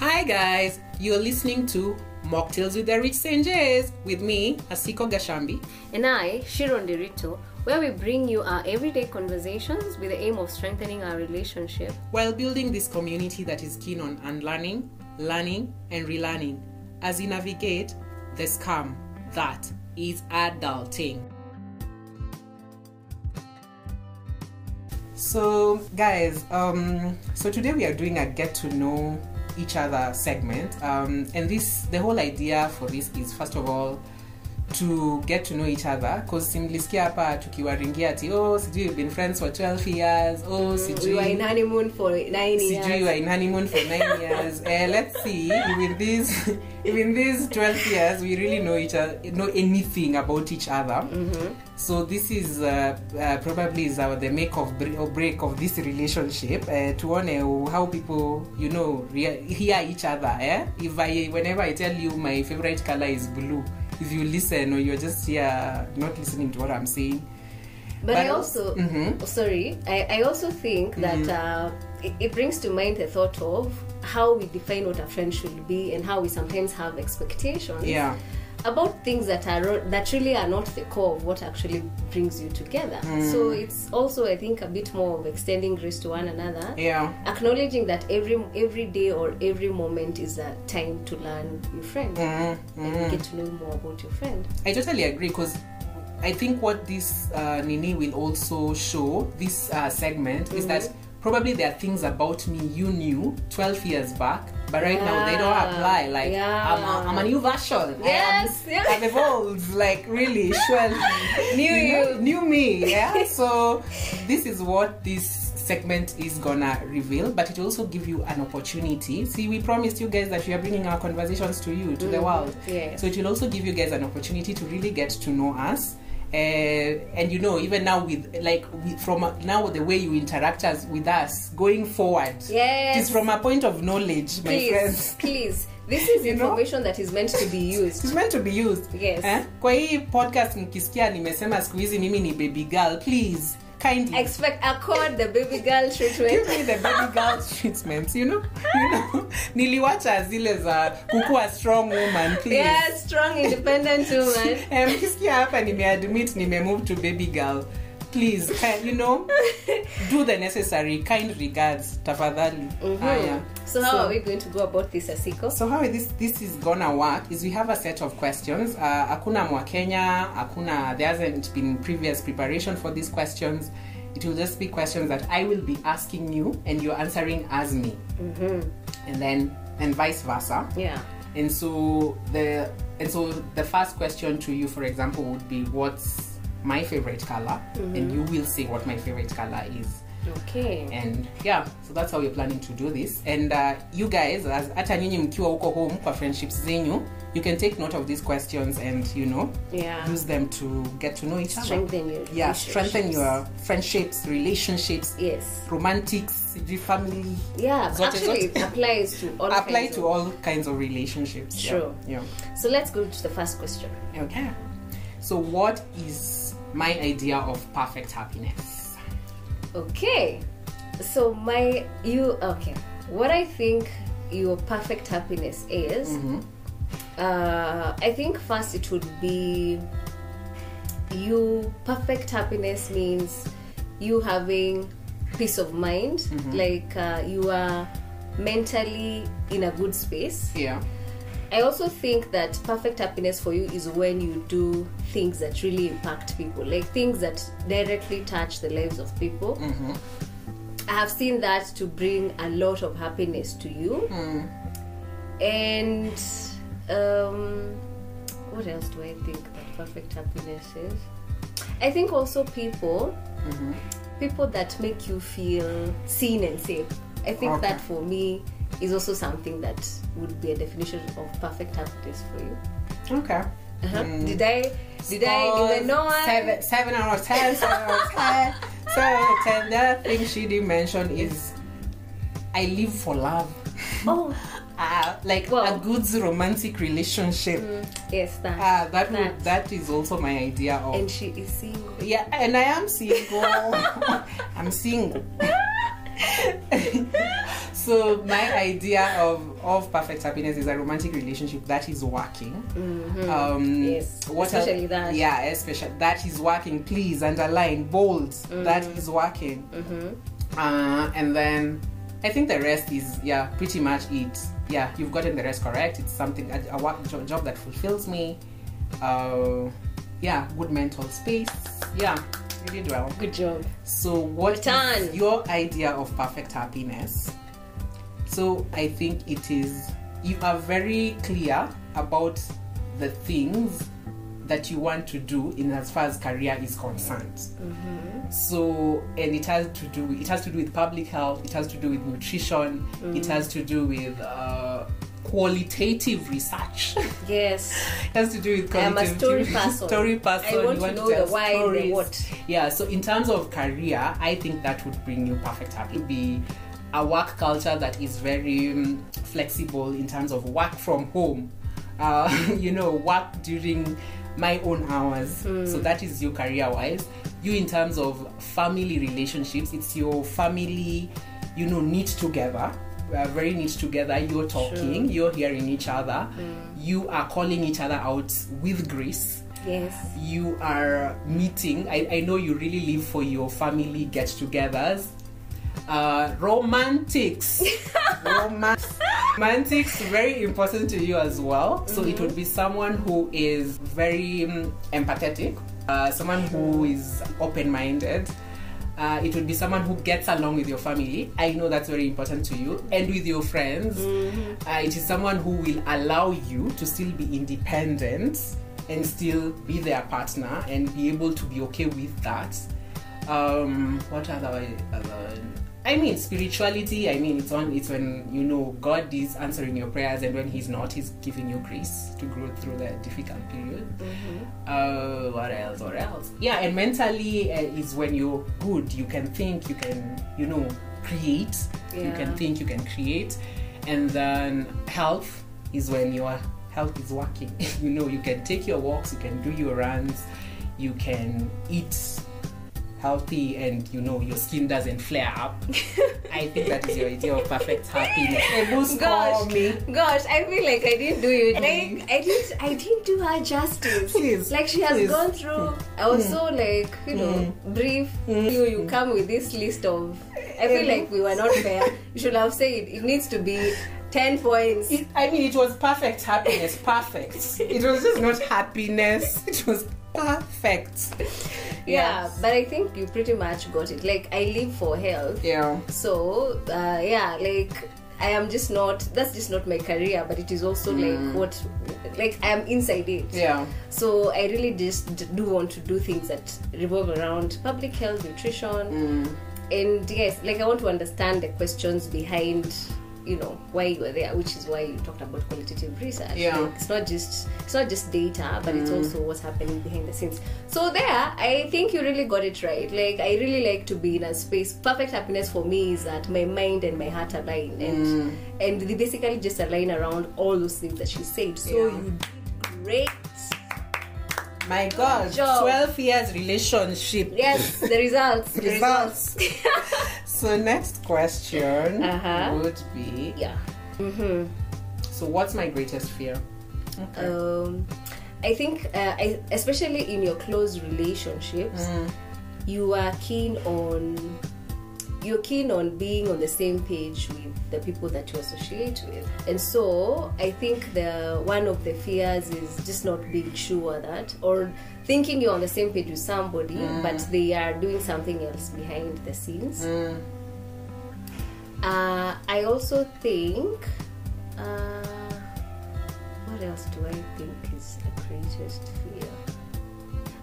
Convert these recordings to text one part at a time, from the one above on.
Hi guys, you're listening to Mocktails with the Rich Senjes with me, Asiko Gashambi. And I, Shiron Dirito, where we bring you our everyday conversations with the aim of strengthening our relationship. while building this community that is keen on unlearning, learning, and relearning as we navigate the scam that is adulting. So, guys, um, so today we are doing a get to know each other segment, um, and this the whole idea for this is first of all to get to know each other because simlisikia hapa tukiwaringia ati oh sijui we've been friends for 12 years. Oh sijui We were in honeymoon for nine sijui you years. are in honeymoon for nine years. Uh, let's see. These if in these 12 years we really know each other know anything about each other. So this is uh, uh, probably is our the make of bre- or break of this relationship. Uh, tuone how people you know rea- hear each other eh? if i whenever i tell you my favorite color is blue if you listen or you're just here not listening to what i'm saying. But, But- I also, mm-hmm. sorry, I, I also think that uh, it, it brings to mind the thought of how we define what a friend should be and how we sometimes have expectations. Yeah about things that are that really are not the core of what actually brings you together. Mm. So it's also, I think, a bit more of extending grace to one another. yeah acknowledging that every every day or every moment is a time to learn your friend Mhm, and get to know more about your friend I totally agree because I think what this uh, Nini will also show this uh, segment is that probably there are things about me you knew 12 years back, but right now they don't apply. Like Yeah. I'm, a, I'm a new version. I Yes, am, yeah. I've evolved. Like really, surely. New you. new me. Yeah. so this is what this segment is gonna reveal but it will also give you an opportunity see we promised you guys that we are bringing our conversations to you to the mm-hmm. world yeah. so it will also give you guys an opportunity to really get to know us. Uh, and you know, even now with like with, from uh, now the way you interact us with us going forward, Yes. it is from a point of knowledge, my please friends. please this is You know? that is meant to be used It's meant to be used. Yes. Eh? Kwa hii podcast mkisikia nimesema siku hizi mimi ni baby girl, please kindly expect accord the baby girl treatment give me the baby girl treatment, you know? You know? Niliwacha zile za kukua strong woman, please. yes strong independent woman Eh, mkisikia hapa nimeadmit nimemove to baby girl please ki- you know do the necessary kind regards tafadhali haya so how are we going to go about this asiko? So how this this is gonna work is we have a set of questions. Uh, hakuna mwakenya hakuna there hasn't been previous preparation for these questions. It will just be questions that i will be asking you and you're answering as me. And then and vice versa. Yeah. And so the and so the first question to you for example would be what's my favorite color? And you will say what my favorite color is okay. And yeah so that's how we're planning to do this. And uh, you guys as hata nyinyi mkiwa huko home kwa friendships zenyu you can take note of these questions and you know yeah. use them to get to know each other. Strengthen your yeah strengthen your friendships relationships yes. romantics family. Yeah Zote, actually zote. it applies to all apply to of- all kinds of relationships Sure. yeah. so let's go to the first question. Okay. So what is my idea of perfect happiness Okay, so my you okay. What I think your perfect happiness is, uh, I think first it would be you. Perfect happiness means you having peace of mind, like uh, you are mentally in a good space. yeah I also think that perfect happiness for you is when you do things that really impact people, like things that directly touch the lives of people. Mm-hmm. I have seen that to bring a lot of happiness to you. Mm. And um, what else do I think that perfect happiness is? I think also people, mm-hmm. people that make you feel seen and safe. I think Okay. that for me is also something that would be a definition of perfect happiness for you. okay Uh-huh. Did I? Did I? Did I know? Seven, seven out of ten. Seven out of ten. Seven out of ten. The other thing she did mention is, I live for love. Oh, Uh, like Well- a good romantic relationship. yes, that. Ah, that would, that. that is also my idea of. and she is single. yeah, and I am single. I'm single. So my idea of of perfect happiness is a romantic relationship that is working. Um, Yes, what especially el- that. Yeah, especially that is working. Please underline bold. That is working. Uh, and then I think the rest is yeah, pretty much it. Yeah, you've gotten the rest correct. It's something a, a work jo- job that fulfills me. Uh, yeah, good mental space. Yeah, you did well. Good job. So, what is your idea of perfect happiness? So, I think it is you are very clear about the things that you want to do in as far as career is concerned. So, and it has to do it has to do with public health. It has to do with nutrition. It has to do with uh, qualitative research. Yes. It has to do with I am a story person. story person. I want You to know the why and the what. Yeah, so in terms of career, I think that would bring you perfect happy. Be a work culture that is very um, flexible in terms of work from home. Uh, you know, work during my own hours. So that is your career wise. You in terms of family relationships, it's your family, you know, knit together. Uh, very knit together. You're talking, you're hearing each other, you are calling each other out with grace Yes. you are meeting I, I know you really live for your family get-togethers uh romantics Roman- romantics very important to you as well so it would be someone who is very um, empathetic uh, someone who is open-minded uh, it would be someone who gets along with your family. I know that's very important to you, and with your friends. Uh, it is someone who will allow you to still be independent and still be their partner and be able to be okay with that. Um, what other, other? I mean, spirituality. I mean, it's on. It's when you know God is answering your prayers, and when He's not, He's giving you grace to grow through the difficult period. Uh, what else? What else? Yeah, and mentally uh, is when you're good. You can think. You can, you know, create. You can think. You can create, and then health is when your health is working. you know, you can take your walks. You can do your runs. You can eat healthy and you know your skin doesn't flare up i think that is your idea of perfect happiness Gosh, me gosh, I feel like I didn't do you Like I didn't, I didn't do her justice. Please, like she has please. gone through. I was hmm. so like, you know, hmm. brief. Hmm. You, you come with this list of. I feel like we were not fair. You should have said it needs to be ten points. It, I mean, it was perfect happiness, perfect. It was just not happiness. It was perfect. Yeah, but I think you pretty much got it. Like I live for health, Yeah. so uh, yeah, like I am just not. That's just not my career, but it is also like what, like I am inside it. Yeah. So I really just do want to do things that revolve around public health, nutrition, and yes, like I want to understand the questions behind, you know, why you were there, which is why you talked about qualitative research. Yeah. Like, it's not just it's not just data, but it's mm. also what's happening behind the scenes. So there, I think you really got it right. Like I really like to be in a space. Perfect happiness for me is that my mind and my heart align, and mm. and they basically just align around all those things that she said. So Yeah. you did great. My God. 12 years relationship. Yes, the results. The Results. so, next question Uh-huh. would be yeah. So, what's my greatest fear? Okay. Um, I think, uh, I, especially in your close relationships, you are keen on you're keen on being on the same page with the people that you associate with, and so I think the one of the fears is just not being sure that or thinking you're on the same page with somebody, but they are doing something else behind the scenes. Uh, I also think. Uh, what else do I think is the greatest fear?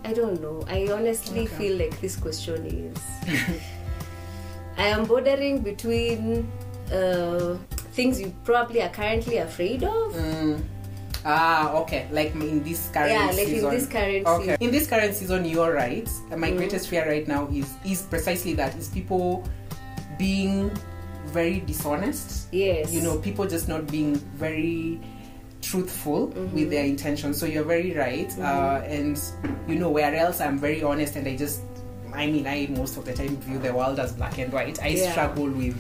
I don't know. I honestly Okay. feel like this question is. I am bordering between uh, things you probably are currently afraid of. Ah, okay. Like in this current Yeah, like in this current okay. season. In this current season, you're right. My greatest fear right now is is precisely that: is people being very dishonest. Yes. You know, people just not being very truthful with their intentions. So you're very right. Uh, and you know, where else I'm very honest, and I just, I mean, I most of the time view the world as black and white. I Yeah. struggle with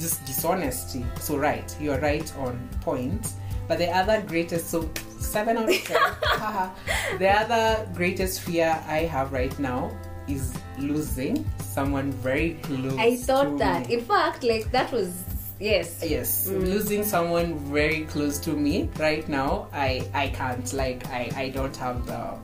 just dishonesty. So right, you're right on point. But the other greatest, so seven out of ten. the other greatest fear I have right now is losing someone very close. I thought that. me. In fact, like that was yes. Yes, mm. losing someone very close to me right now, I I can't. Like I I don't have the.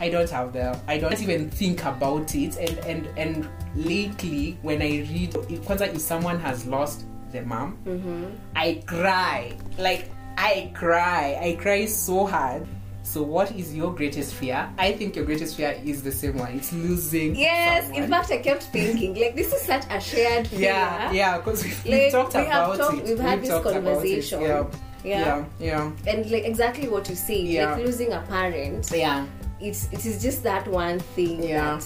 I don't have the. I don't even think about it. And and and lately, when I read, kwanza if someone has lost the mom, mm-hmm. I cry. Like I cry. I cry so hard. So, what is your greatest fear? I think your greatest fear is the same one. It's losing. Yes, someone. in fact, I kept thinking like this is such a shared fear. Yeah, yeah, because we've, Like, we've talked we have about talked- it. we've had this conversation. Yeah. Yeah. yeah, yeah, And like exactly what you say, Yeah. like losing a parent, yeah, it's it is just that one thing Yeah. that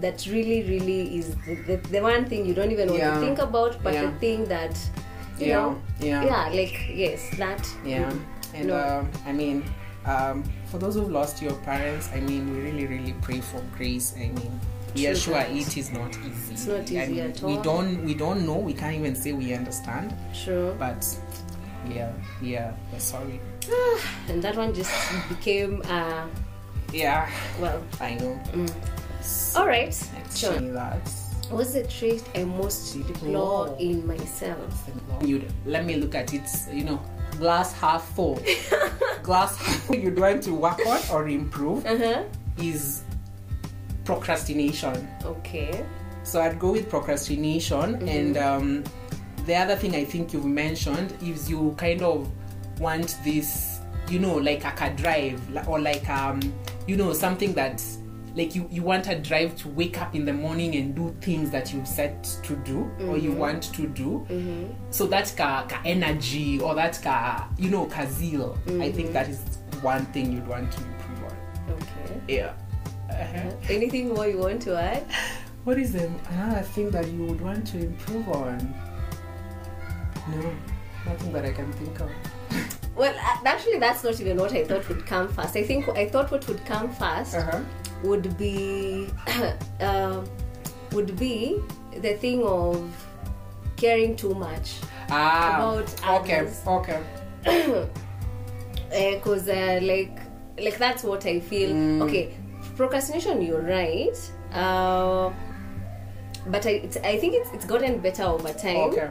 that really really is the, the, the one thing you don't even want Yeah. to think about, but Yeah. the thing that you yeah, know, yeah, yeah, like yes, that yeah. And No. um, I mean, um, for those who've lost your parents, I mean, we really, really pray for grace. I mean, we are sure that. it is not easy. It's not I easy mean, at We don't, we don't know. We can't even say we understand. Sure. But yeah, yeah, we're sorry. And that one just became uh Yeah, well. I know. All right, Let's sure. say that. What's the trait I most deplore Deplore. in myself? You'd let me look at it. You know, glass half full. glass half full you'd want to work on or improve Uh huh. is procrastination. Okay. So I'd go with procrastination, and um, the other thing I think you've mentioned is you kind of want this, you know, like a car drive or like um, you know, something that like you you want a drive to wake up in the morning and do things that you've set to do or you want to do. So that's ka, ka energy or that's ka you know ka zeal. I think that is one thing you'd want to improve on. Okay. Yeah. Uh-huh. Anything more you want to add? What is the another thing that you would want to improve on? No, nothing that I can think of. Well, actually, that's not even what I thought would come first. I think I thought what would come 1st Uh-huh. Would be uh, would be the thing of caring too much Ah, About okay, others. okay. because uh, like like that's what I feel. Mm. Okay, procrastination. You're right. Uh, but I, it's, I think it's, it's gotten better over time. Okay.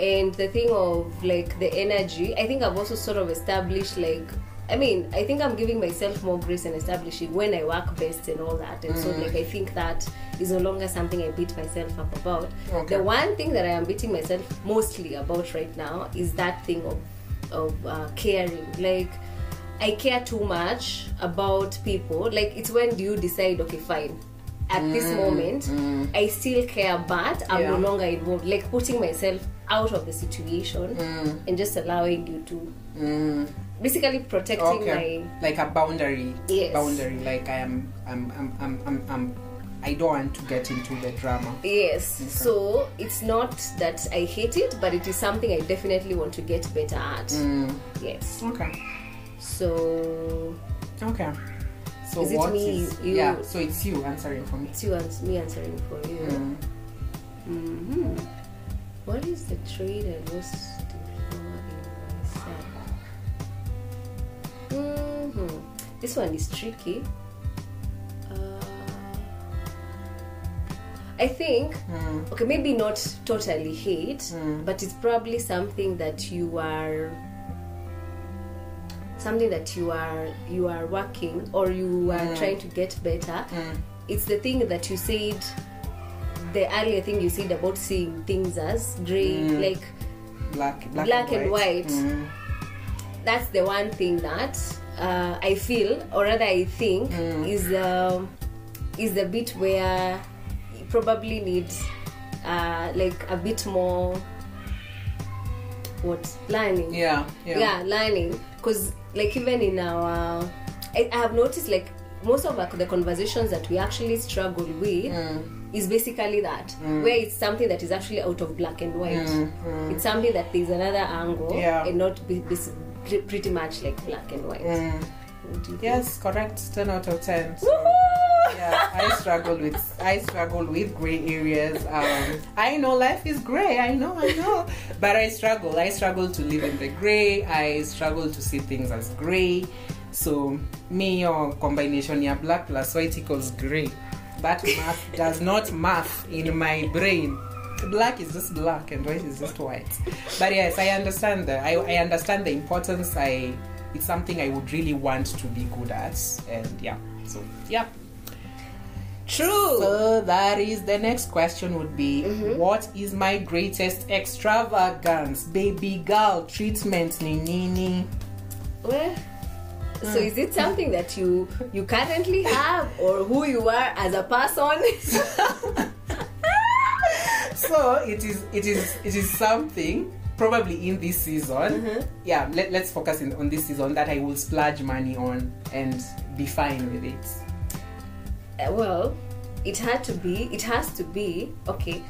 and the thing of like the energy i think i've also sort of established like i mean i think i'm giving myself more grace and establishing when i work best and all that. And so like i think that is no longer something i beat myself up about. Okay. the one thing that i am beating myself mostly about right now is that thing of of uh, caring. Like i care too much about people. Like it's when do you decide okay fine. At this moment i still care but i'm no longer involved. Like putting myself out of the situation and just allowing you to Mm, basically protecting okay. Like a boundary. Yes. Boundary. Like I am. I'm. I'm. I'm. I'm. I'm I don't want to get into the drama. my yes so it's not that i hate it but it is something i definitely want to get better at Mm, yes okay. so Okay. So Is it what me, is- you? Yeah. So it's you answering for me. it's you and me answering for you Mm. hmm what is the trait i most hmm this one is tricky uh, i think Mm. okay maybe not totally hate Mm. but it's probably something that you are something that you are you are working or you are Mm. trying to get better Mm. it's the thing that you said the earlier thing you said about seeing things as gray Mm. like Black. Black, Black and white. Mm. That's the one thing that uh, I feel, or rather I think, Mm. is um, is the bit where you probably need uh, like a bit more what learning. Yeah. Yeah. yeah learning because like even in our I, I have noticed like most of like, the conversations that we actually struggle with Mm. is basically that where it's something that is actually out of black and white Mm, mm. it's something that there's another angle Yeah. and not be, be, pretty much like black and white Mm. You think? Yes, correct. 10 out of 10. So, yeah, I struggle with I struggle with gray areas. Um, I know life is gray. I know, I know, but I struggle. I struggle to live in the gray. I struggle to see things as gray. So me your combination yeah black plus white equals gray. That math does not math in my brain. Black is just black and white is just white. But yes, I understand the I, I understand the importance. I it's something I would really want to be good at, and yeah. So yeah. True. So that is the next question would be mm-hmm. what is my greatest extravagance? Baby girl treatment ni nini? Well, so mm. is it something that you you currently have or who you are as a person? So it is it is it is something probably in this season. Yeah, let, let's focus in, on this season that I will splurge money on and be fine with it. Uh, well, it had to be. It has to be okay.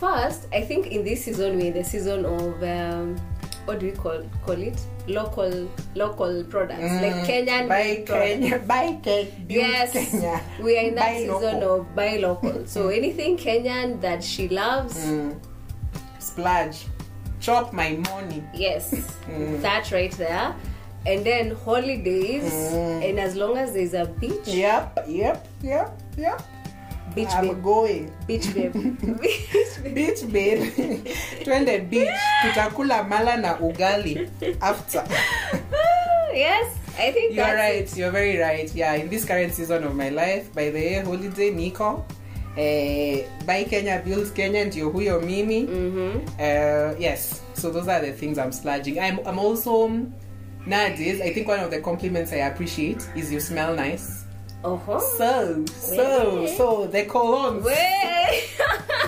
First, I think in this season we're in the season of um, what do we call call it? Local local products like Kenyan Buy. Kenya, buy Kenya, Yes, Kenya. we are in that Buy season local. of buy local. So anything Kenyan that she loves, Mm. splurge, chop my money. yes, Mm. that right there. And then holidays, Mm. and as long as there's a beach, Yep, yep, yep, yep. Beach I'm babe, going. beach babe, beach babe. twende beach. Tutakula mala na ugali. After. Yes, I think you're right. you're very right. Yeah in this current season of my life by the way holiday niko eh, buy kenya build kenya ndio huyo mimi. Mm-hmm. uh, yes. So those are the things i'm splurging i'm, I'm also nowadays i think one of the compliments i appreciate is you smell nice Uh-huh. so so Wait. so the colognes Wait.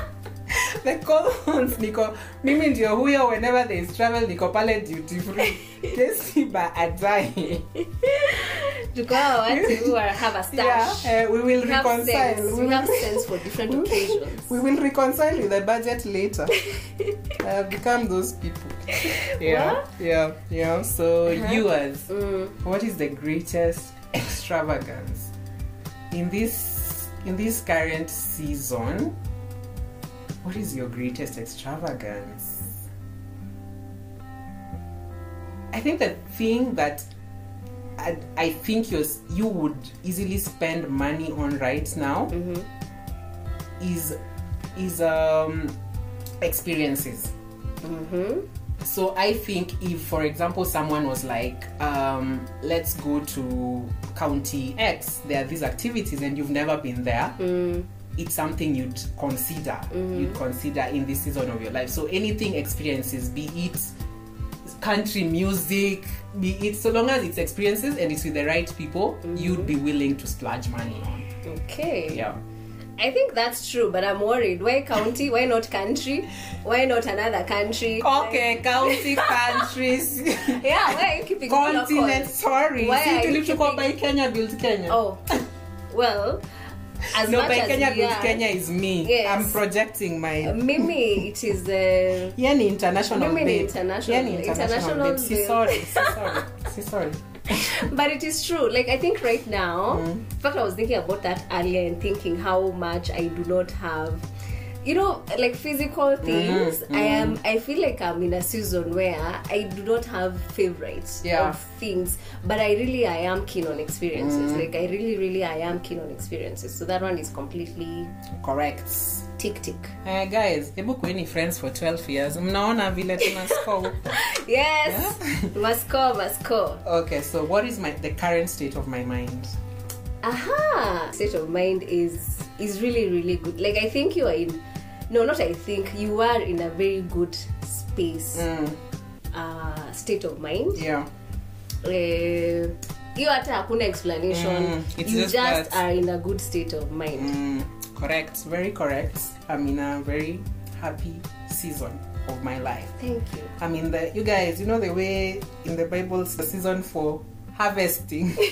the colognes niko mimi ndio huyo whenever there is travel niko pale duty free kesiba adai Tukawa watu who are, have a stash. yeah uh, we will We have reconcile sense. we We have sense for different occasions. we will reconcile with the budget later i have become those people yeah What? yeah yeah so Uh-huh. yours Mm. what is the greatest extravagance in this in this current season what is your greatest extravagance i think the thing that I, I think you you would easily spend money on right now Mhm. is is um experiences Mhm. So i think if for example someone was like um, let's go to county x there are these activities and you've never been there Mm. it's something you'd consider. You'd consider in this season of your life. So anything experiences be it country music be it so long as it's experiences and it's with the right people you'd be willing to splurge money on. Okay. yeah I think that's true, but I'm worried. Why county? Why not country? Why not another country? okay county countries Yeah, why are you keeping continent sorry Why See, are you keeping- buy kenya build kenya Oh, well, as no much buy as kenya build are, kenya is me Yes. i'm projecting my uh, Mimi, it is the uh, yani international Mimi babe. international- Yani international, international babe. Babe. sorry si sorry si sorry but it is true like i think right now Mm. in fact i was thinking about that earlier and thinking how much i do not have you know like physical things Mm-hmm. i am i feel like i'm in a season where i do not have favorites Yeah. of things but i really i am keen on experiences Mm. like i really really i am keen on experiences so that one is completely correct tick Uh, guys hebu kueni friends for 12 years. Mnaona vile tunascore yes. Must go must okay so what is my the current state of my mind? Aha. State of mind is is really really good. Like i think you are in no not i think you are in a very good space. Mm, uh, state of mind. Yeah. Eh, hiyo hata hakuna explanation. Mm, you just just, that- are in a good state of mind. Mm, correct very correct. I'm in a very happy season of my life. Thank you. I mean the you guys you know the way in the bible it's the season for harvesting.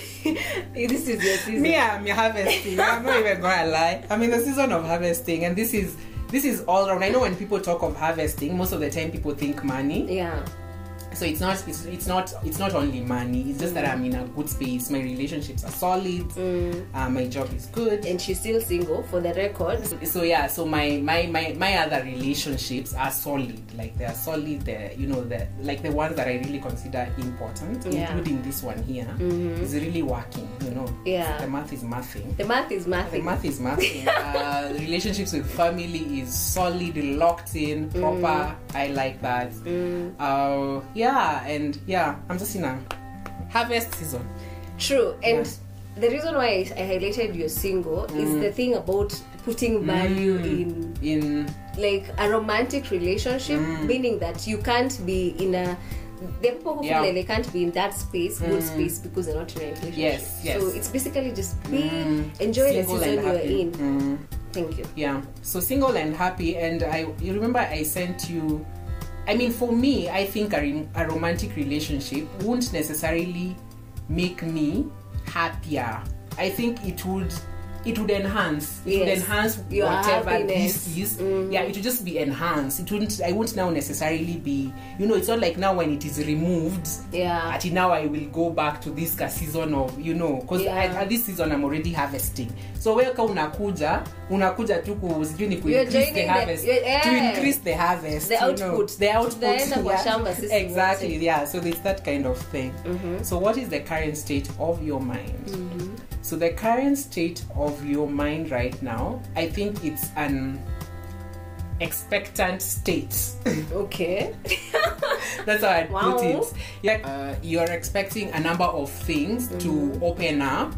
This is your season. Me i'm harvesting. I'm not even gonna lie. I'm in the season of harvesting and this is this is all around. I know when people talk of harvesting most of the time people think money. Yeah so it's not it's, it's not it's not only money. It's just that i'm in a good space. My relationships are solid. Uh, my job is good. And she's still single for the record. so yeah so my my my, my other relationships are solid. Like they are solid. They're you know the like the ones that i really consider important Yeah. including this one here. here is really working you know. Yeah. the math is mathing The math is mathing. the math is mathing uh, relationships with family is solid locked in proper. I like that. Uh, yeah and yeah i'm just in a harvest season True. And Yes. the reason why I highlighted your single Mm. is the thing about putting value in in like a romantic relationship, meaning that you can't be in a are people who Yeah. feel like they can't be in that space, good space, because they're not in a relationship. Yes, yes. So it's basically just be enjoy the season you're in. Mm. Thank you. yeah so single and happy and i you remember i sent you i mean for me i think a, a romantic relationship won't necessarily make me happier. I think it would it would enhance it would enhance Your whatever happiness. this is mm. yeah it would just be enhanced it wouldn't i won't now necessarily be you know it's not like now when it is removed Yeah. ati now i will go back to this season of you know because Yeah. at, at this season i'm already harvesting so weka unakuja unakuja tu sijui ni increase the harvest to yeah. increase the harvest The you know. output. the output yeah. exactly yeah so it's that kind of thing mm-hmm. so what is the current state of your mind mm-hmm. So the current state of your mind right now i think it's an expectant state Okay. That's how I'd Wow. put it. Yeah, uh, you're expecting a number of things to open up,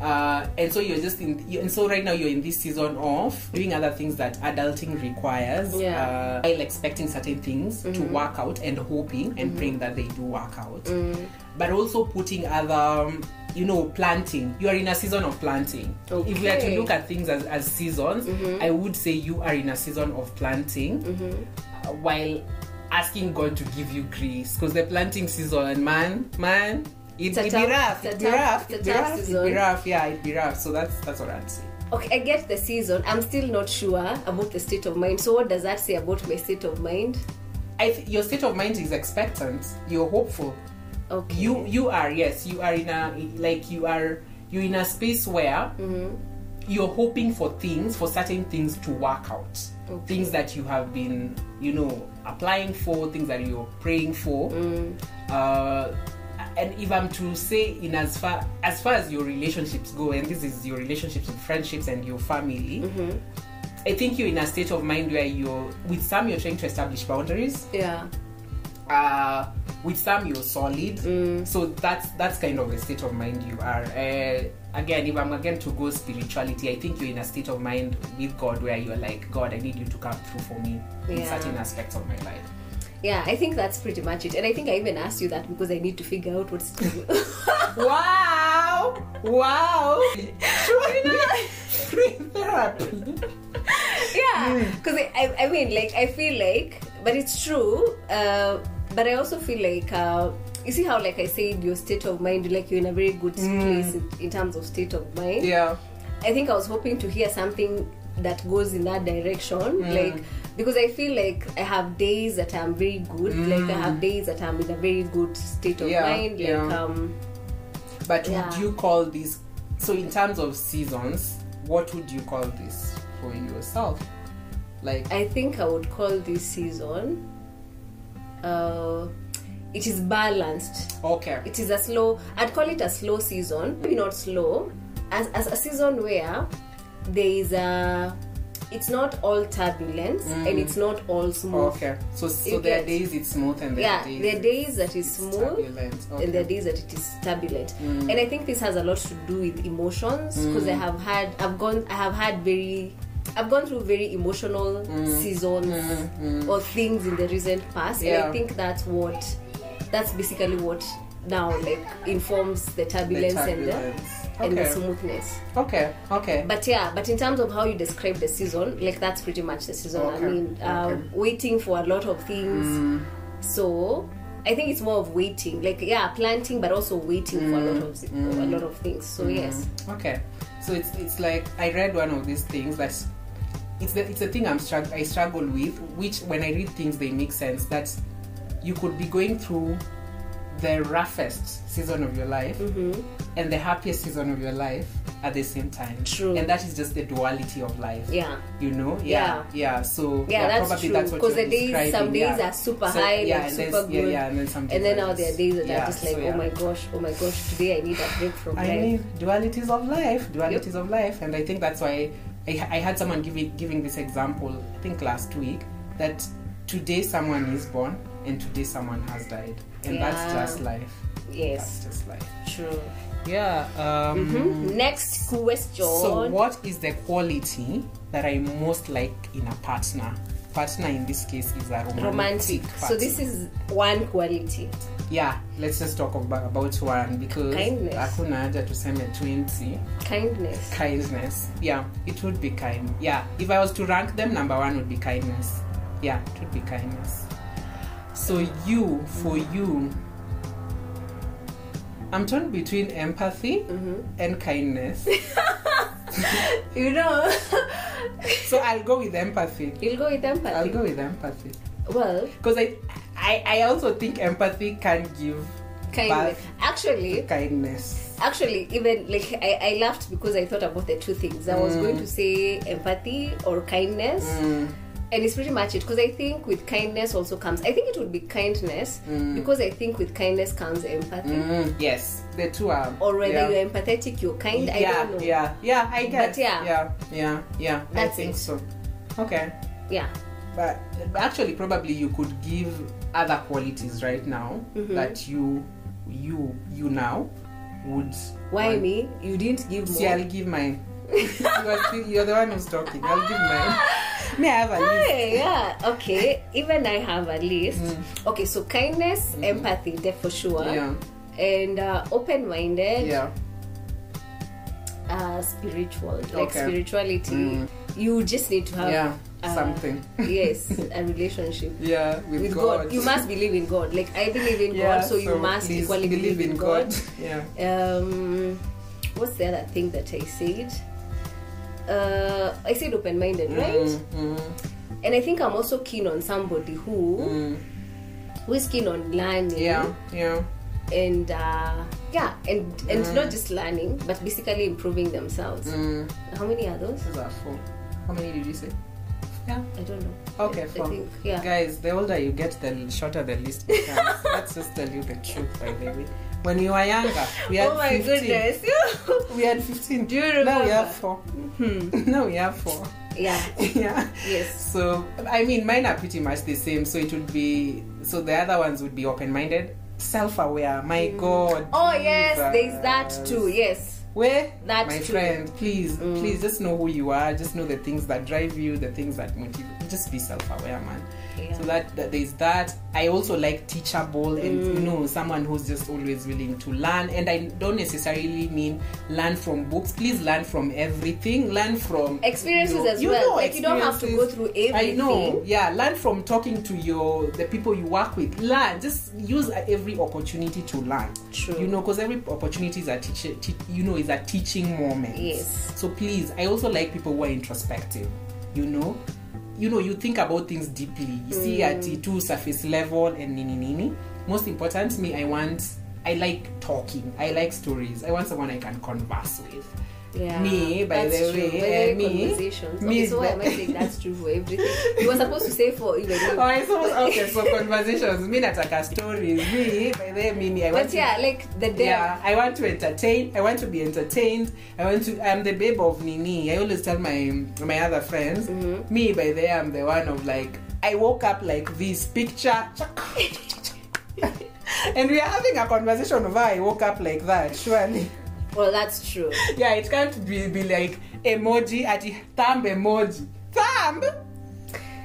uh, and so you're just in. And so right now you're in this season of doing other things that adulting requires. Yeah. Uh, while expecting certain things to work out and hoping and praying that they do work out, but also putting other. You know, planting. You are in a season of planting. If we are to look at things as, as seasons, I would say you are in a season of planting uh, while asking God to give you grace because the planting season, man, man, it, It's a it'd be rough, it'd be rough, it'd be rough, it'd be rough, yeah, it'd be rough. So that's that's what I'd say. Okay, I get the season. I'm still not sure about the state of mind. So what does that say about my state of mind? I th- your state of mind is expectant. You're hopeful. Okay. You you are yes, you are in a like you are you're in a space where Mm-hmm. you're hoping for things for certain things to work out. Okay. Things that you have been you know applying for, things that you're praying for. Mm. uh, and if I'm to say in as far as far as your relationships go, and this is your relationships with friendships and your family, I think you're in a state of mind where you're with some you're trying to establish boundaries. yeah. Uh, with some you're solid, so that's that's kind of a state of mind you are. Uh, again, if I'm again to go spirituality, I think you're in a state of mind with God where you're like, God, I need you to come through for me in certain aspects of my life. Yeah, I think that's pretty much it. And I think I even asked you that because I need to figure out what's true. Wow! Wow! Free therapy. yeah because I, I, I mean like i feel like but it's true uh, but i also feel like uh, you see how like i said your state of mind like you're in a very good place in, in terms of state of mind Yeah. i think i was hoping to hear something that goes in that direction like because i feel like i have days that i'm very good like i have days that i'm in a very good state of Yeah, mind like yeah. um But Yeah. would you call this so in terms of seasons, what would you call this for yourself? Like I think I would call this season. Uh, it is balanced. okay. It is a slow. I'd call it a slow season. Maybe not slow, as, as a season where there is a. It's not all turbulence mm. and it's not all smooth. Okay. So so You there are days it's smooth and there Yeah, are days there are days that is it's smooth turbulent. and there are days that it is turbulent. Mm. And I think this has a lot to do with emotions because I mm. have had I've gone I have had very I've gone through very emotional mm. seasons mm, mm. or things in the recent past. And I think that's what that's basically what now like informs the The turbulence, and the turbulence. and the smoothness. Okay. Okay. But yeah, but in terms of how you describe the season, like that's pretty much the season. I mean, um, okay. waiting for a lot of things. So I think it's more of waiting, like yeah, planting, but also waiting for a lot of for a lot of things. So yes, Okay, so it's it's like I read one of these things that it's the it's a thing I'm strugg- I struggle with, which when I read things they make sense. That you could be going through the roughest season of your life Mm-hmm. and the happiest season of your life at the same time. True. And that is just the duality of life. Yeah. You know? Yeah. Yeah. So Yeah, that's probably true. that's what Because the days, some days yeah. are super So, high, yeah, and super good. yeah, and then some days And then are now there are days that yeah, are just like, so, oh my gosh, oh my gosh, today I need a break from I life. mean, dualities of life, dualities of life, and I think that's why I, I had someone giving giving this example. I think last week that today someone is born and today someone has died, and that's just life. yes, That's just life. true. Yeah. Um, Mhm. Next question. So, what is the quality that I most like in a partner? Partner in this case is a romantic. romantic. So this is one quality. yeah. Let's just talk about, about one because hakuna haja tuseme 20 Kindness. kindness yeah it would be kind yeah if i was to rank them number one would be kindness yeah it would be kindness so you for you i'm torn between empathy Mm-hmm. and kindness You know, so i'll go with empathy you'll go with empathy. i'll go with empathy Well, because I, I i also think empathy can give kindness. Actually, kindness actually, even like I, I laughed because I thought about the two things. I was Mm. going to say empathy or kindness. Mm, and it's pretty much it because i think with kindness also comes i think it would be kindness because i think with kindness comes empathy mm, yes the two are or whether yeah. you're empathetic you're kind i yeah, don't know Yeah, yeah, I guess. yeah. yeah, yeah, yeah. I think it. so. Okay, yeah but actually, probably you could give other qualities right now Mm-hmm. that you, you, you now would. why want- me you didn't give See, more I'll give mine. You are still, you're the one who's talking. I'll give mine. May I have a list? Hey, yeah okay even i have a list okay so kindness empathy that for sure Mm. Yeah, and uh, open-minded yeah. uh, spiritual like Okay. spirituality Mm. you just need to have Yeah, uh, something. yes a relationship Yeah, with, with God. God. You must believe in God. Like I believe in Yeah, God, so you must equally believe, in God. Yeah. Um, what's the other thing that I said? Uh, I said open-minded, right? Mm, mm, And I think I'm also keen on somebody who mm. who is keen on learning. Yeah, yeah. And uh, yeah, and and not just learning, but basically improving themselves. Mm. How many are those? Those are four. How many did you say? Yeah. I don't know. Okay, I four. think yeah. Guys, the older you get, the shorter the list becomes. Let's just tell you the truth, by the way. When you were younger, we had Oh my 15. goodness! We had 15. Do you remember? Now we have four. Hmm. now we have four. yeah. yeah. Yes. So, I mean, mine are pretty much the same. So it would be, so the other ones would be open minded, self aware. My mm. God. Oh yes, there's uh, that too. Yes. Where That my too. friend, please, Mm. please, just know who you are. Just know the things that drive you, the things that motivate. Just be self-aware, man. Yeah. So that, that there's that. I also like teachable and Mm. you know someone who's just always willing to learn. And I don't necessarily mean learn from books. Please learn from everything. Learn from Experiences you know- as you well. know like you don't have to go through everything. I know. Yeah, learn from talking to your the people you work with. Learn. Just use every opportunity to learn. True. You know, because every opportunity is a teacher. Te- you know, is a teaching moment. Yes. So please, I also like people who are introspective. You know, you know, you think about things deeply. You see Mm. at the two surface level and nini nini. Most important to me, I want. I like talking. I like stories. I want someone I can converse with. Yeah. Me, by the way, the way, me- me so why am I saying that's true for everything? You were supposed to say for even Oh, I suppose okay. for conversations. Me nataka stories. Me, by the way, me, I want But to yeah, like the depth. Yeah, I want to entertain. I want to be entertained. I want to. I'm the babe of Nini. I always tell my my other friends. Mm-hmm. Me, by there, I'm the one of like. I woke up like this picture. and we are having a conversation of how I woke up like that. Surely, Well, that's true. yeah, it can't be, be like emoji at the thumb emoji. Thumb.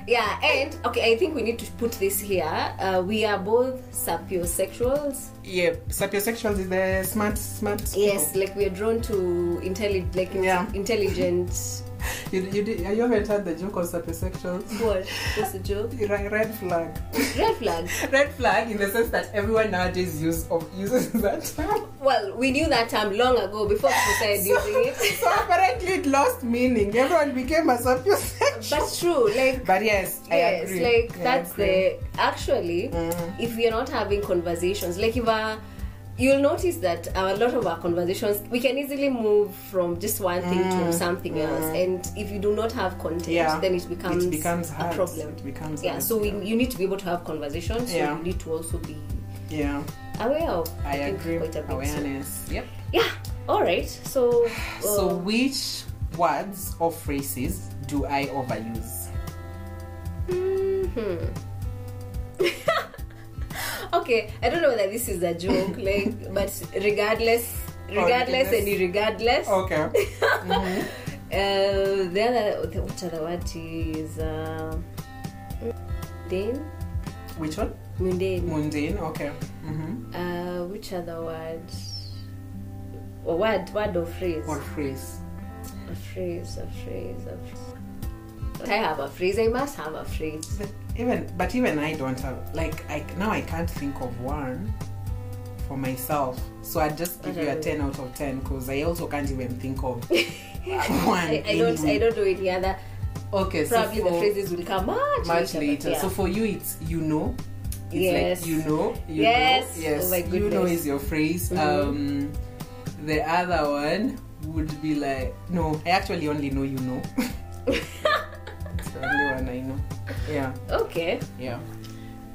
Yeah, and okay, I think we need to put this here. Uh, we are both sapiosexuals. Yeah, sapiosexuals is the smart, smart. Yes, like we are drawn to intelligent, like Yeah. intelligent. You, you, did, you haven't heard the joke on sapiosexuals? What? What's the joke? Red red flag. Red flag. red flag in the sense that everyone nowadays use of uses that term. Well, we knew that term long ago before people started using it. so apparently it lost meaning. Everyone became a sapiosexual. but true like But yes, I yes agree. like I that's the actually Mm. if we are not having conversations like if our you'll notice that a lot of our conversations we can easily move from just one thing to something else and if you do not have content Mm. Yeah. then it becomes, It becomes a hard. problem It becomes yeah hard, so we, you need to be able to have conversations so Yeah. you need to also be Yeah, aware of I think agree. quite a bit. Awareness. Yep. yeah all right so So, uh, which words or phrases do I overuse? hmm okay i don't know whether this is a joke like but regardless regardless and Regardless. irregardless Okay. uh, the other the, what other word is uh, mundane Which one? mundane Mundane. Okay. Mm-hmm. uh, which other word or word word or phrase What phrase? a phrase a phrase a phrase I have a phrase. I must have a phrase. Even but even I don't have like I now I can't think of one for myself. So I just give you a ten out of ten because I also can't even think of one. I, I don't. I don't know any other. Okay, so Probably the phrases will come much, much later. later. yeah. So for you, it's you know. It's Yes. like you know. You Yes. Know, yes. Oh you know is your phrase. Mhm. Um, the other one would be like no. I actually only know you know. it's one I know. Yeah. okay. Yeah.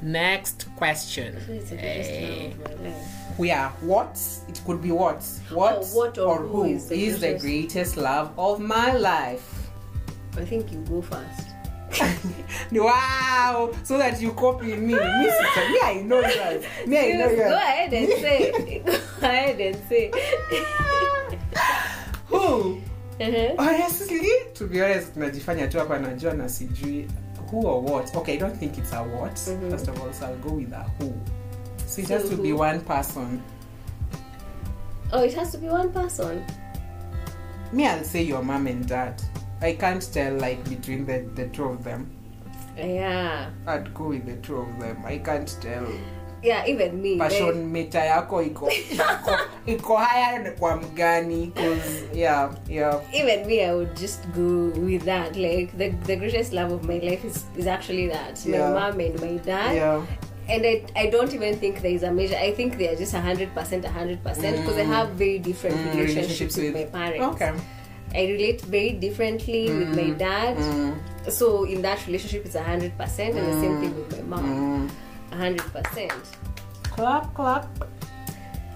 Next question. It's the greatest love of my life. What? It could be what? What, Oh, what or who who is the is the greatest- greatest love of my life? I think you go first. wow! So that you copy me. Me, sister, me I know yours. Me, I know Yes, yours. go ahead and say. go ahead and say. Who? Uh-huh. Honestly, to be honest, najifanya tu hapa najua na sijui who or what. Okay, I don't think it's a what. Mhm. First of all, so I'll go with a who. So it So has to be one person. Oh, it has to be one person. Me, I'll say your mom and dad. I can't tell like between the, the two of them. Yeah. I'd go with the two of them. I can't tell. Yeah, even me. like- Passion meter yako iko iko, iko higher kwa mgani cause yeah, yeah. even me, I would just go with that. Like the the greatest love of my life is is actually that my Yeah. mom and my dad. Yeah. And I, I don't even think there is a measure. I think they are just hundred percent, hundred percent because I mm. have very different Mm, relationships, with, my parents. Okay. I relate very differently with my mm, dad. Mm, So in that relationship, it's hundred percent, and the same mm, thing with my mom, mm. hundred percent. Clap, clap.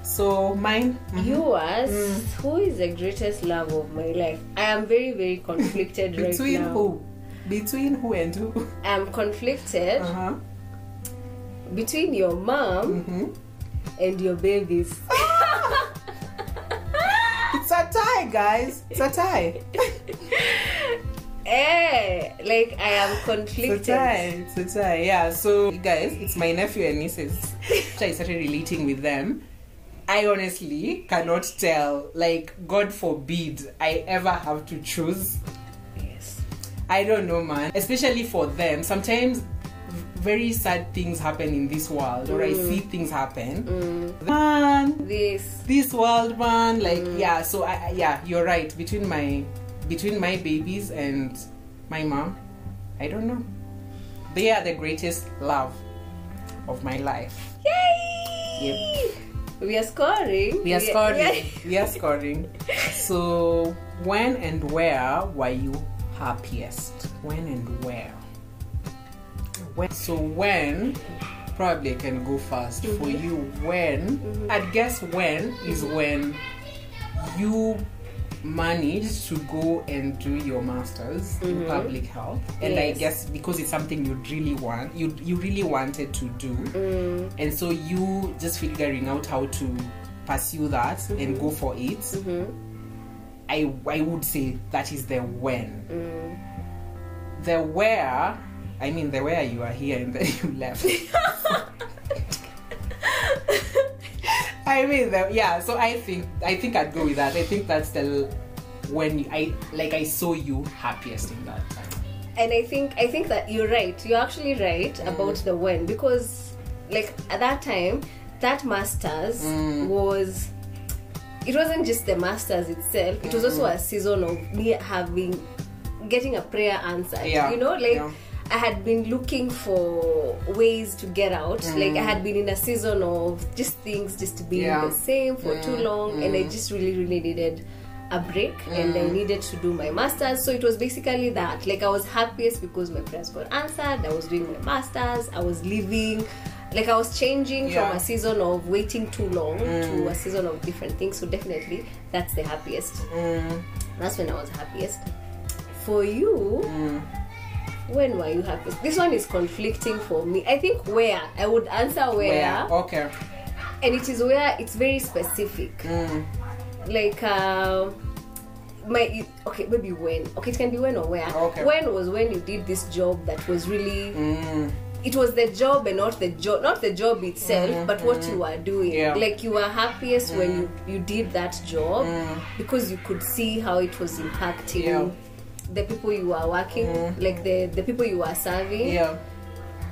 So mine. mhm. Yours, Mm. who is the greatest love of my life? I am very, very conflicted right now. Between who? Between who and who? I'm conflicted Uh-huh. between your mom hmm and your babies. It's a tie, guys. It's a tie. Eh, like I am conflicted. a tie. Yeah. So guys, it's my nephew and nieces. So I started relating with them. I honestly cannot tell. Like, God forbid I ever have to choose. Yes. I don't know, man. Especially for them. Sometimes very sad things happen in this world, or I mm. see things happen. Mm. Man, This. this world, man. Like, mm. yeah. So I- yeah, you're right. Between my, between my babies and my mom, I don't know. They are the greatest love of my life. Yay! We are scoring. We are scoring. yeah. We are scoring. So, when and where were you happiest? When and where? When, so, when, probably I can go 1st For mm-hmm. you, when, mm-hmm. I'd guess when is mm-hmm. when you managed to go and do your masters in public health. And i guess because it's something you really want you you really wanted to do. Mm, and so you just figuring out how to pursue that and go for it mhm, i i would say that is the when. Mm. the where i mean the where you are here and then you left i mean the, yeah so i think i think i'd go with that i think that's the when i like i saw you happiest in that time and I think I think that you're right. You're actually right Mm. about the when because like at that time that masters Mm. was it wasn't just the masters itself. It was also Mm. a season of me having getting a prayer answered. Yeah, You know, like yeah. I had been looking for ways to get out. Like I had been in a season of just things just being Mm. Yeah. the same for too long, and I just really, really needed a break, and Mm. I needed to do my masters. So it was basically that. Like I was happiest because my prayers got answered. I was doing my masters. I was living. Like I was changing Yeah. Mm. from a season of waiting too long to a season of different things. So definitely, that's the happiest. Mm. That's when I was happiest. For you, Mm. When were you happiest? This one is conflicting for me. I think where I would answer where, Where? Okay. and it is where it's very specific. Mm. Like uh, my okay, maybe when. Okay, it can be when or where. Okay. When was when you did this job that was really. Mm. It was the job and not the job, not the job itself, but what you were doing. Mm-hmm. Yeah. Mm. Like you were happiest when you you did that job because you could see how it was impacting Yeah. The people you are working, like the the people you are serving. Yeah.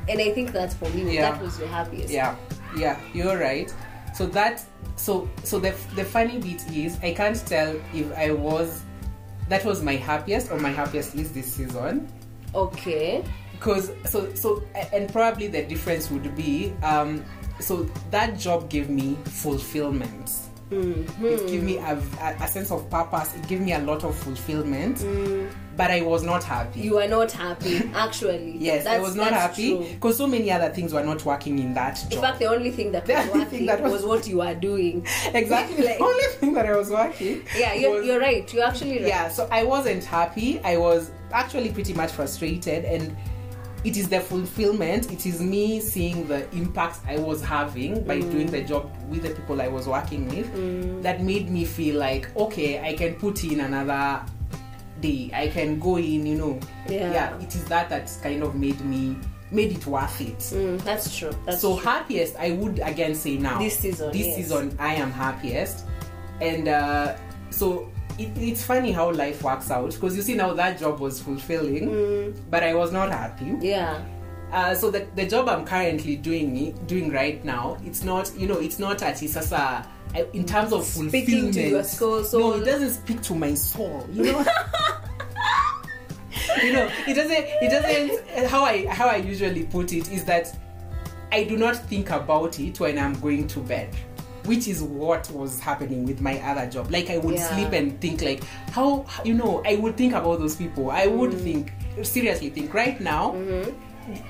And I think that's for me. Yeah. That was your happiest. Yeah, yeah, you're right. So that so so the the funny bit is I can't tell if I was that was my happiest or my happiest list this season Okay. because so so and probably the difference would be um so that job gave me fulfillment. Mm-hmm. It gave me a, a, a sense of purpose. It gave me a lot of fulfillment, mm. but I was not happy. You were not happy, actually. yes, I was not happy because so many other things were not working in that job. In fact, the only thing that The was only working thing that was- was what you are doing. exactly Like- the only thing that I was working. Yeah, you're, was- you're right. You're actually right. yeah. So I wasn't happy. I was actually pretty much frustrated, and it is the fulfillment. It is me seeing the impact I was having by Mm. doing the job with the people I was working with that made me feel like okay, I can put in another day. I can go in. You know. Yeah. It is that that kind of made me made it worth it. Mm, that's true. That's so true. happiest i would again say now This season, this yes. season i am happiest and uh, so it, it's funny how life works out because you see now that job was fulfilling Mm. but i was not happy Yeah. uh, so the, the job i'm currently doing doing right now it's not you know it's not at sasa in terms of Speaking fulfillment to your soul, no it doesn't speak to my soul you know you know it doesn't it doesn't how i how i usually put it is that i do not think about it when i'm going to bed which is what was happening with my other job like i would Yeah. sleep and think like how you know i would think about those people i would Mm. think seriously think right now Mm-hmm.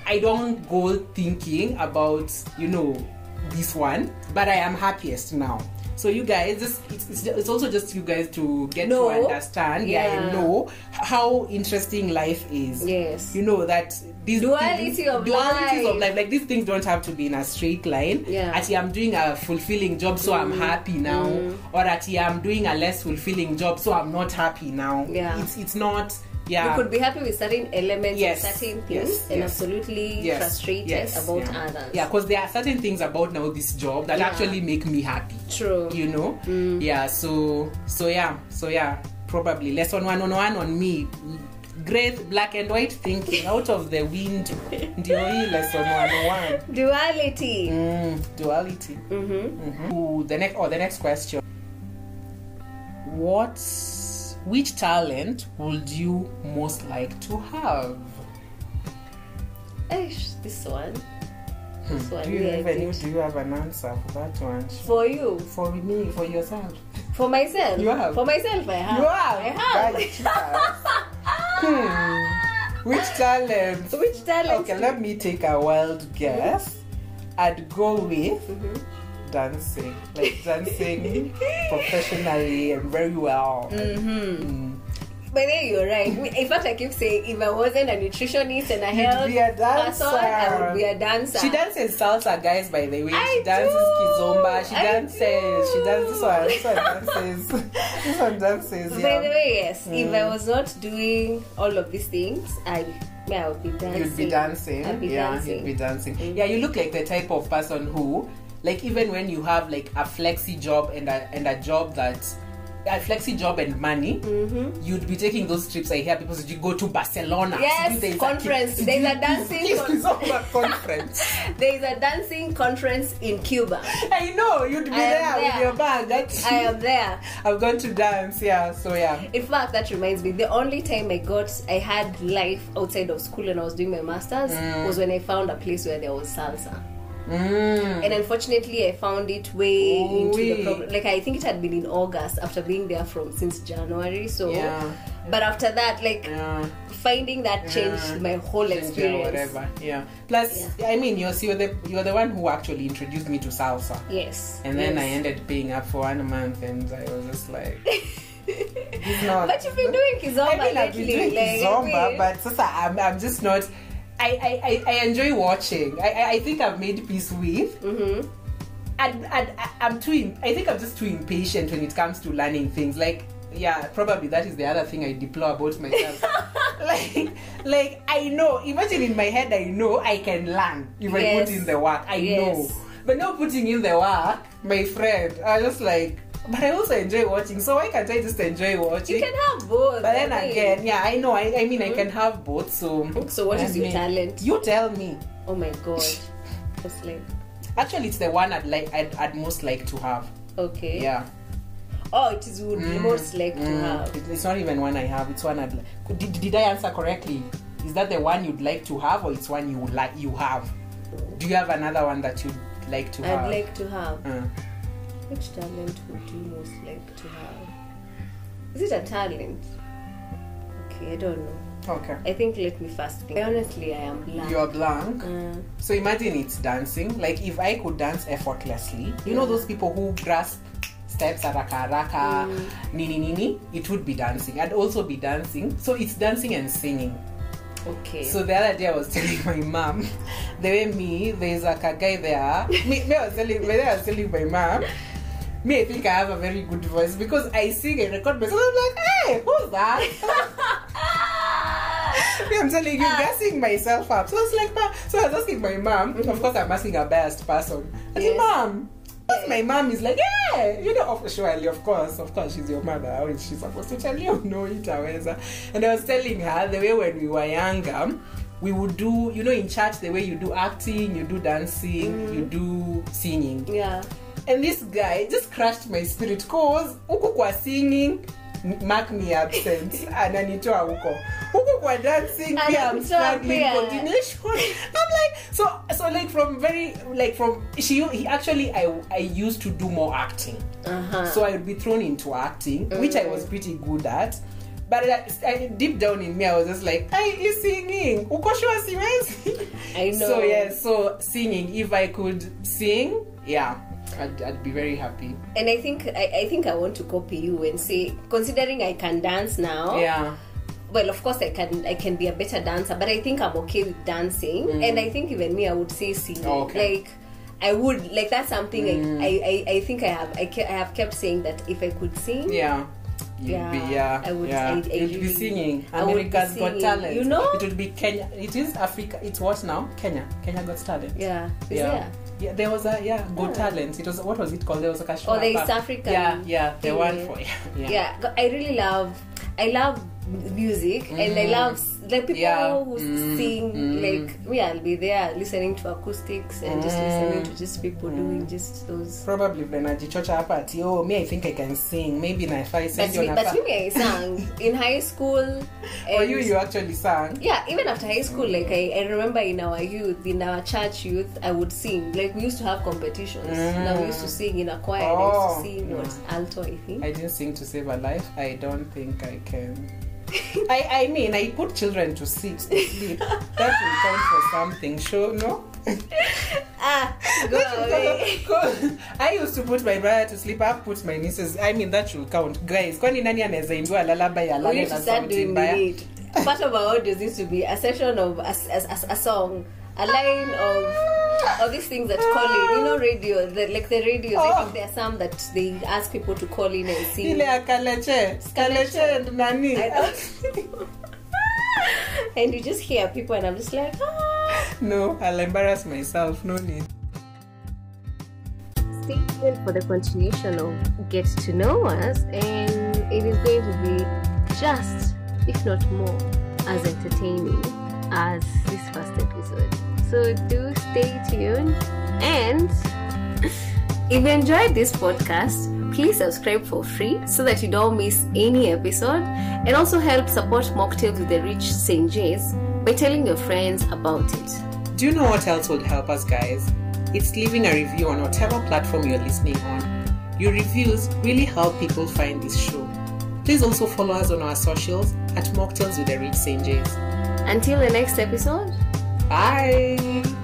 i don't go thinking about you know this one but i am happiest now so you guys just it's, it's, it's also just you guys to get No. to understand yeah, Yeah. and know how interesting life is Yes. you know that these Duality things, of dualities life. of life like these things don't have to be in a straight line Yeah. Ati i'm doing a fulfilling job so i'm happy now or ati i'm doing a less fulfilling job so i'm not happy now Yeah. it's it's not yeah You could be happy with certain elements Yes. of certain things Yes. and Yes. absolutely Yes. frustrated Yes. about yeah. others. Yeah, because there are certain things about now this job that Yeah. actually make me happy. True. You know? Mm. Yeah, so so yeah, so yeah, probably lesson one on one on me. Great black and white thinking out of the wind. Ndio hii lesson one on one. Duality. Mm, duality. Mm-hmm. Ooh, the next or the next question. What which talent would you most like to have? Eish, this one. This one. Hmm. Do you yeah, have I any, did. do you have an answer for that one? For you. For me, for yourself. For myself. You have. For myself, I have. You have. I have. Hmm. Which talent? Which talent? Okay, let me take a wild guess. I'd go with Mm-hmm. dancing, like dancing professionally and very well. Mm-hmm. But way, you're right. In fact, I keep saying if I wasn't a nutritionist and a health be a dancer. person, I would be a dancer. She dances salsa, guys. By the way, I she dances do. kizomba. She I dances. She dances. This one, this one dances. this one dances. By the way, yes. If Mm. I was not doing all of these things, I yeah, I would be dancing. You'd be dancing. I'd be yeah, dancing. you'd be dancing. Mm. Yeah, you look like the type of person who, like, even when you have like a flexi job and a and a job that, a flexi job and money, mm-hmm. you'd be taking those trips. I hear people say you go to Barcelona. Yes, there a conference. ki- There is a dancing con- conference. There is a dancing conference in Cuba. I know you'd be am there, with your bag. That's, I am there. I'm going to dance. Yeah. So yeah. In fact, that reminds me. The only time I got, I had life outside of school and I was doing my masters mm. was when I found a place where there was salsa. Mm. And unfortunately, I found it way into the program. Like I think it had been in August after being there from since January. So, Yeah. but after that, like Yeah. finding that changed Yeah. my whole experience. whatever. Yeah. Plus, I mean, you're you're the you're the one who actually introduced me to salsa, Yes. and then yes. I ended paying up for one month, and I was just like, not. But you've been doing kizomba I mean, I've been doing like, I kizomba, mean- but sasa, I'm, I'm just not. I, I, I, enjoy watching. I, I, I think I've made peace with. Mm-hmm. And, and I- I'm too. I think I'm just too impatient when it comes to learning things. Like, yeah, probably that is the other thing I deplore about myself. like, like I know. Imagine in my head, I know I can learn if I put in the work. I Yes. know, but not putting in the work, my friend. I just like. But I also enjoy watching, so why can't I just enjoy watching? You can have both. But then again, yeah, I know. I, I mean, I can have both. So, So what is I your mean, talent? You tell me. Oh my god. What's like Actually, it's the one I'd like. I'd, I'd most like to have. okay. Yeah. Oh, it is would Mm, most like to mm. have. It- It's not even one I have. It's one I'd like. Did, did I answer correctly? Is that the one you'd like to have, or it's one you would like you have? Do you have another one that you'd like to have? I'd like to have. Uh, Which talent would you most like to have? Is it a talent? Okay, I don't know. okay. I think let me first think. Honestly, I am blank. You're blank. Uh, So imagine it's dancing. Like if I could dance effortlessly, you know those people who grasp steps haraka haraka, Mm. nini nini, it would be dancing. I'd also be dancing. So it's dancing and singing. okay. So the other day I was telling my mom, the way me, there's like a guy there. Me, me I was telling, me, I was telling my mom. Me, I think I have a very good voice because I sing and record myself. I'm like, hey, who's that? Me, I'm telling you, ah. gassing myself up. So I was like, so I was asking my mom. Of course, I'm asking a biased person. I said, mom. My mom is like, yeah, you know, of- surely, of course, of course, she's your mother. How is she supposed to tell you? No, itaweza. And I was telling her the way when we were younger, we would do, you know, in church, the way you do acting, you do dancing, you mm. do singing. yeah. And this guy just crushed my spirit cause huku kwa singing mark me absent. Ananitoa huko. Huku kwa dancing pia I'm struggling pia. continuation. I'm like so so like from very like from she he actually I I used to do more acting. Uh-huh. so I would be thrown into acting which I was pretty good at. But I, I, deep down in me I was just like I you singing. Uko sure siwezi? I know. so yeah so singing if I could sing yeah I'd, I'd be very happy and I think I, I think I want to copy you and say, considering I can dance now. yeah Well, of course I can. I can be a better dancer, but I think I'm okay with dancing. Mm. And I think even me, I would say singing. Oh, okay. Like, I would like that's something I, mm. I, I I think I have. I, ke- I have kept saying that if I could sing, yeah You'd Yeah, be, yeah, I would- yeah. I- I You'd be singing. I would be America's Got. Talent. You know? it would be Kenya. It is Africa. It's what now? Kenya. Kenya Got Talent. yeah, is yeah. There? Yeah, there was a yeah Got Yeah. Oh. Talent. It was what was it called? There was a show. Oh, the East African Yeah, yeah, the one for yeah, yeah. yeah i really love i love music and i love s- like people Yeah. who Mm, sing mm. like me i'll be there listening to acoustics and just Mm. listening to just people doing just those Probably when najichocha hapa ati oh me I think I can sing. Maybe nafai but, send you me, but me i sang in high school Or you you actually sang. yeah even after high school like I, I remember in our youth in our church youth i would sing like we used to have competitions Mm. now we used to sing in a choir and i used Oh, to sing what alto i think I didn't sing to save a life. I don't think I can. I, I mean, I put children to sleep. To sleep. That will count for something. Sure, no? ah go away I used to put my brother to sleep. I put my nieces. I mean, that should count. Guys, kwani nani anaweza imbiwa lullaby alale na sauti mbaya? Part of our audios used to be a session of a, a, a, a song, a line of of these things that call in. You know, radio, the, like the radios. I Oh. think there are some that they ask people to call in and see. Ile ya Kaleche. Kaleche and nani. And you just hear people, and I'm just like, ah. no, I'll embarrass myself. No need. stay tuned for the continuation of Get to Know Us, and it is going to be just, if not more, as entertaining as this first episode. So do stay tuned. And if you enjoyed this podcast, please subscribe for free so that you don't miss any episode and also help support Mocktails with the Rich St. J's by telling your friends about it. Do you know what else would help us, guys? It's leaving a review on whatever platform you're listening on. Your reviews really help people find this show. Please also follow us on our socials at Mocktails with the Rich St. J's. Until the next episode, Bye!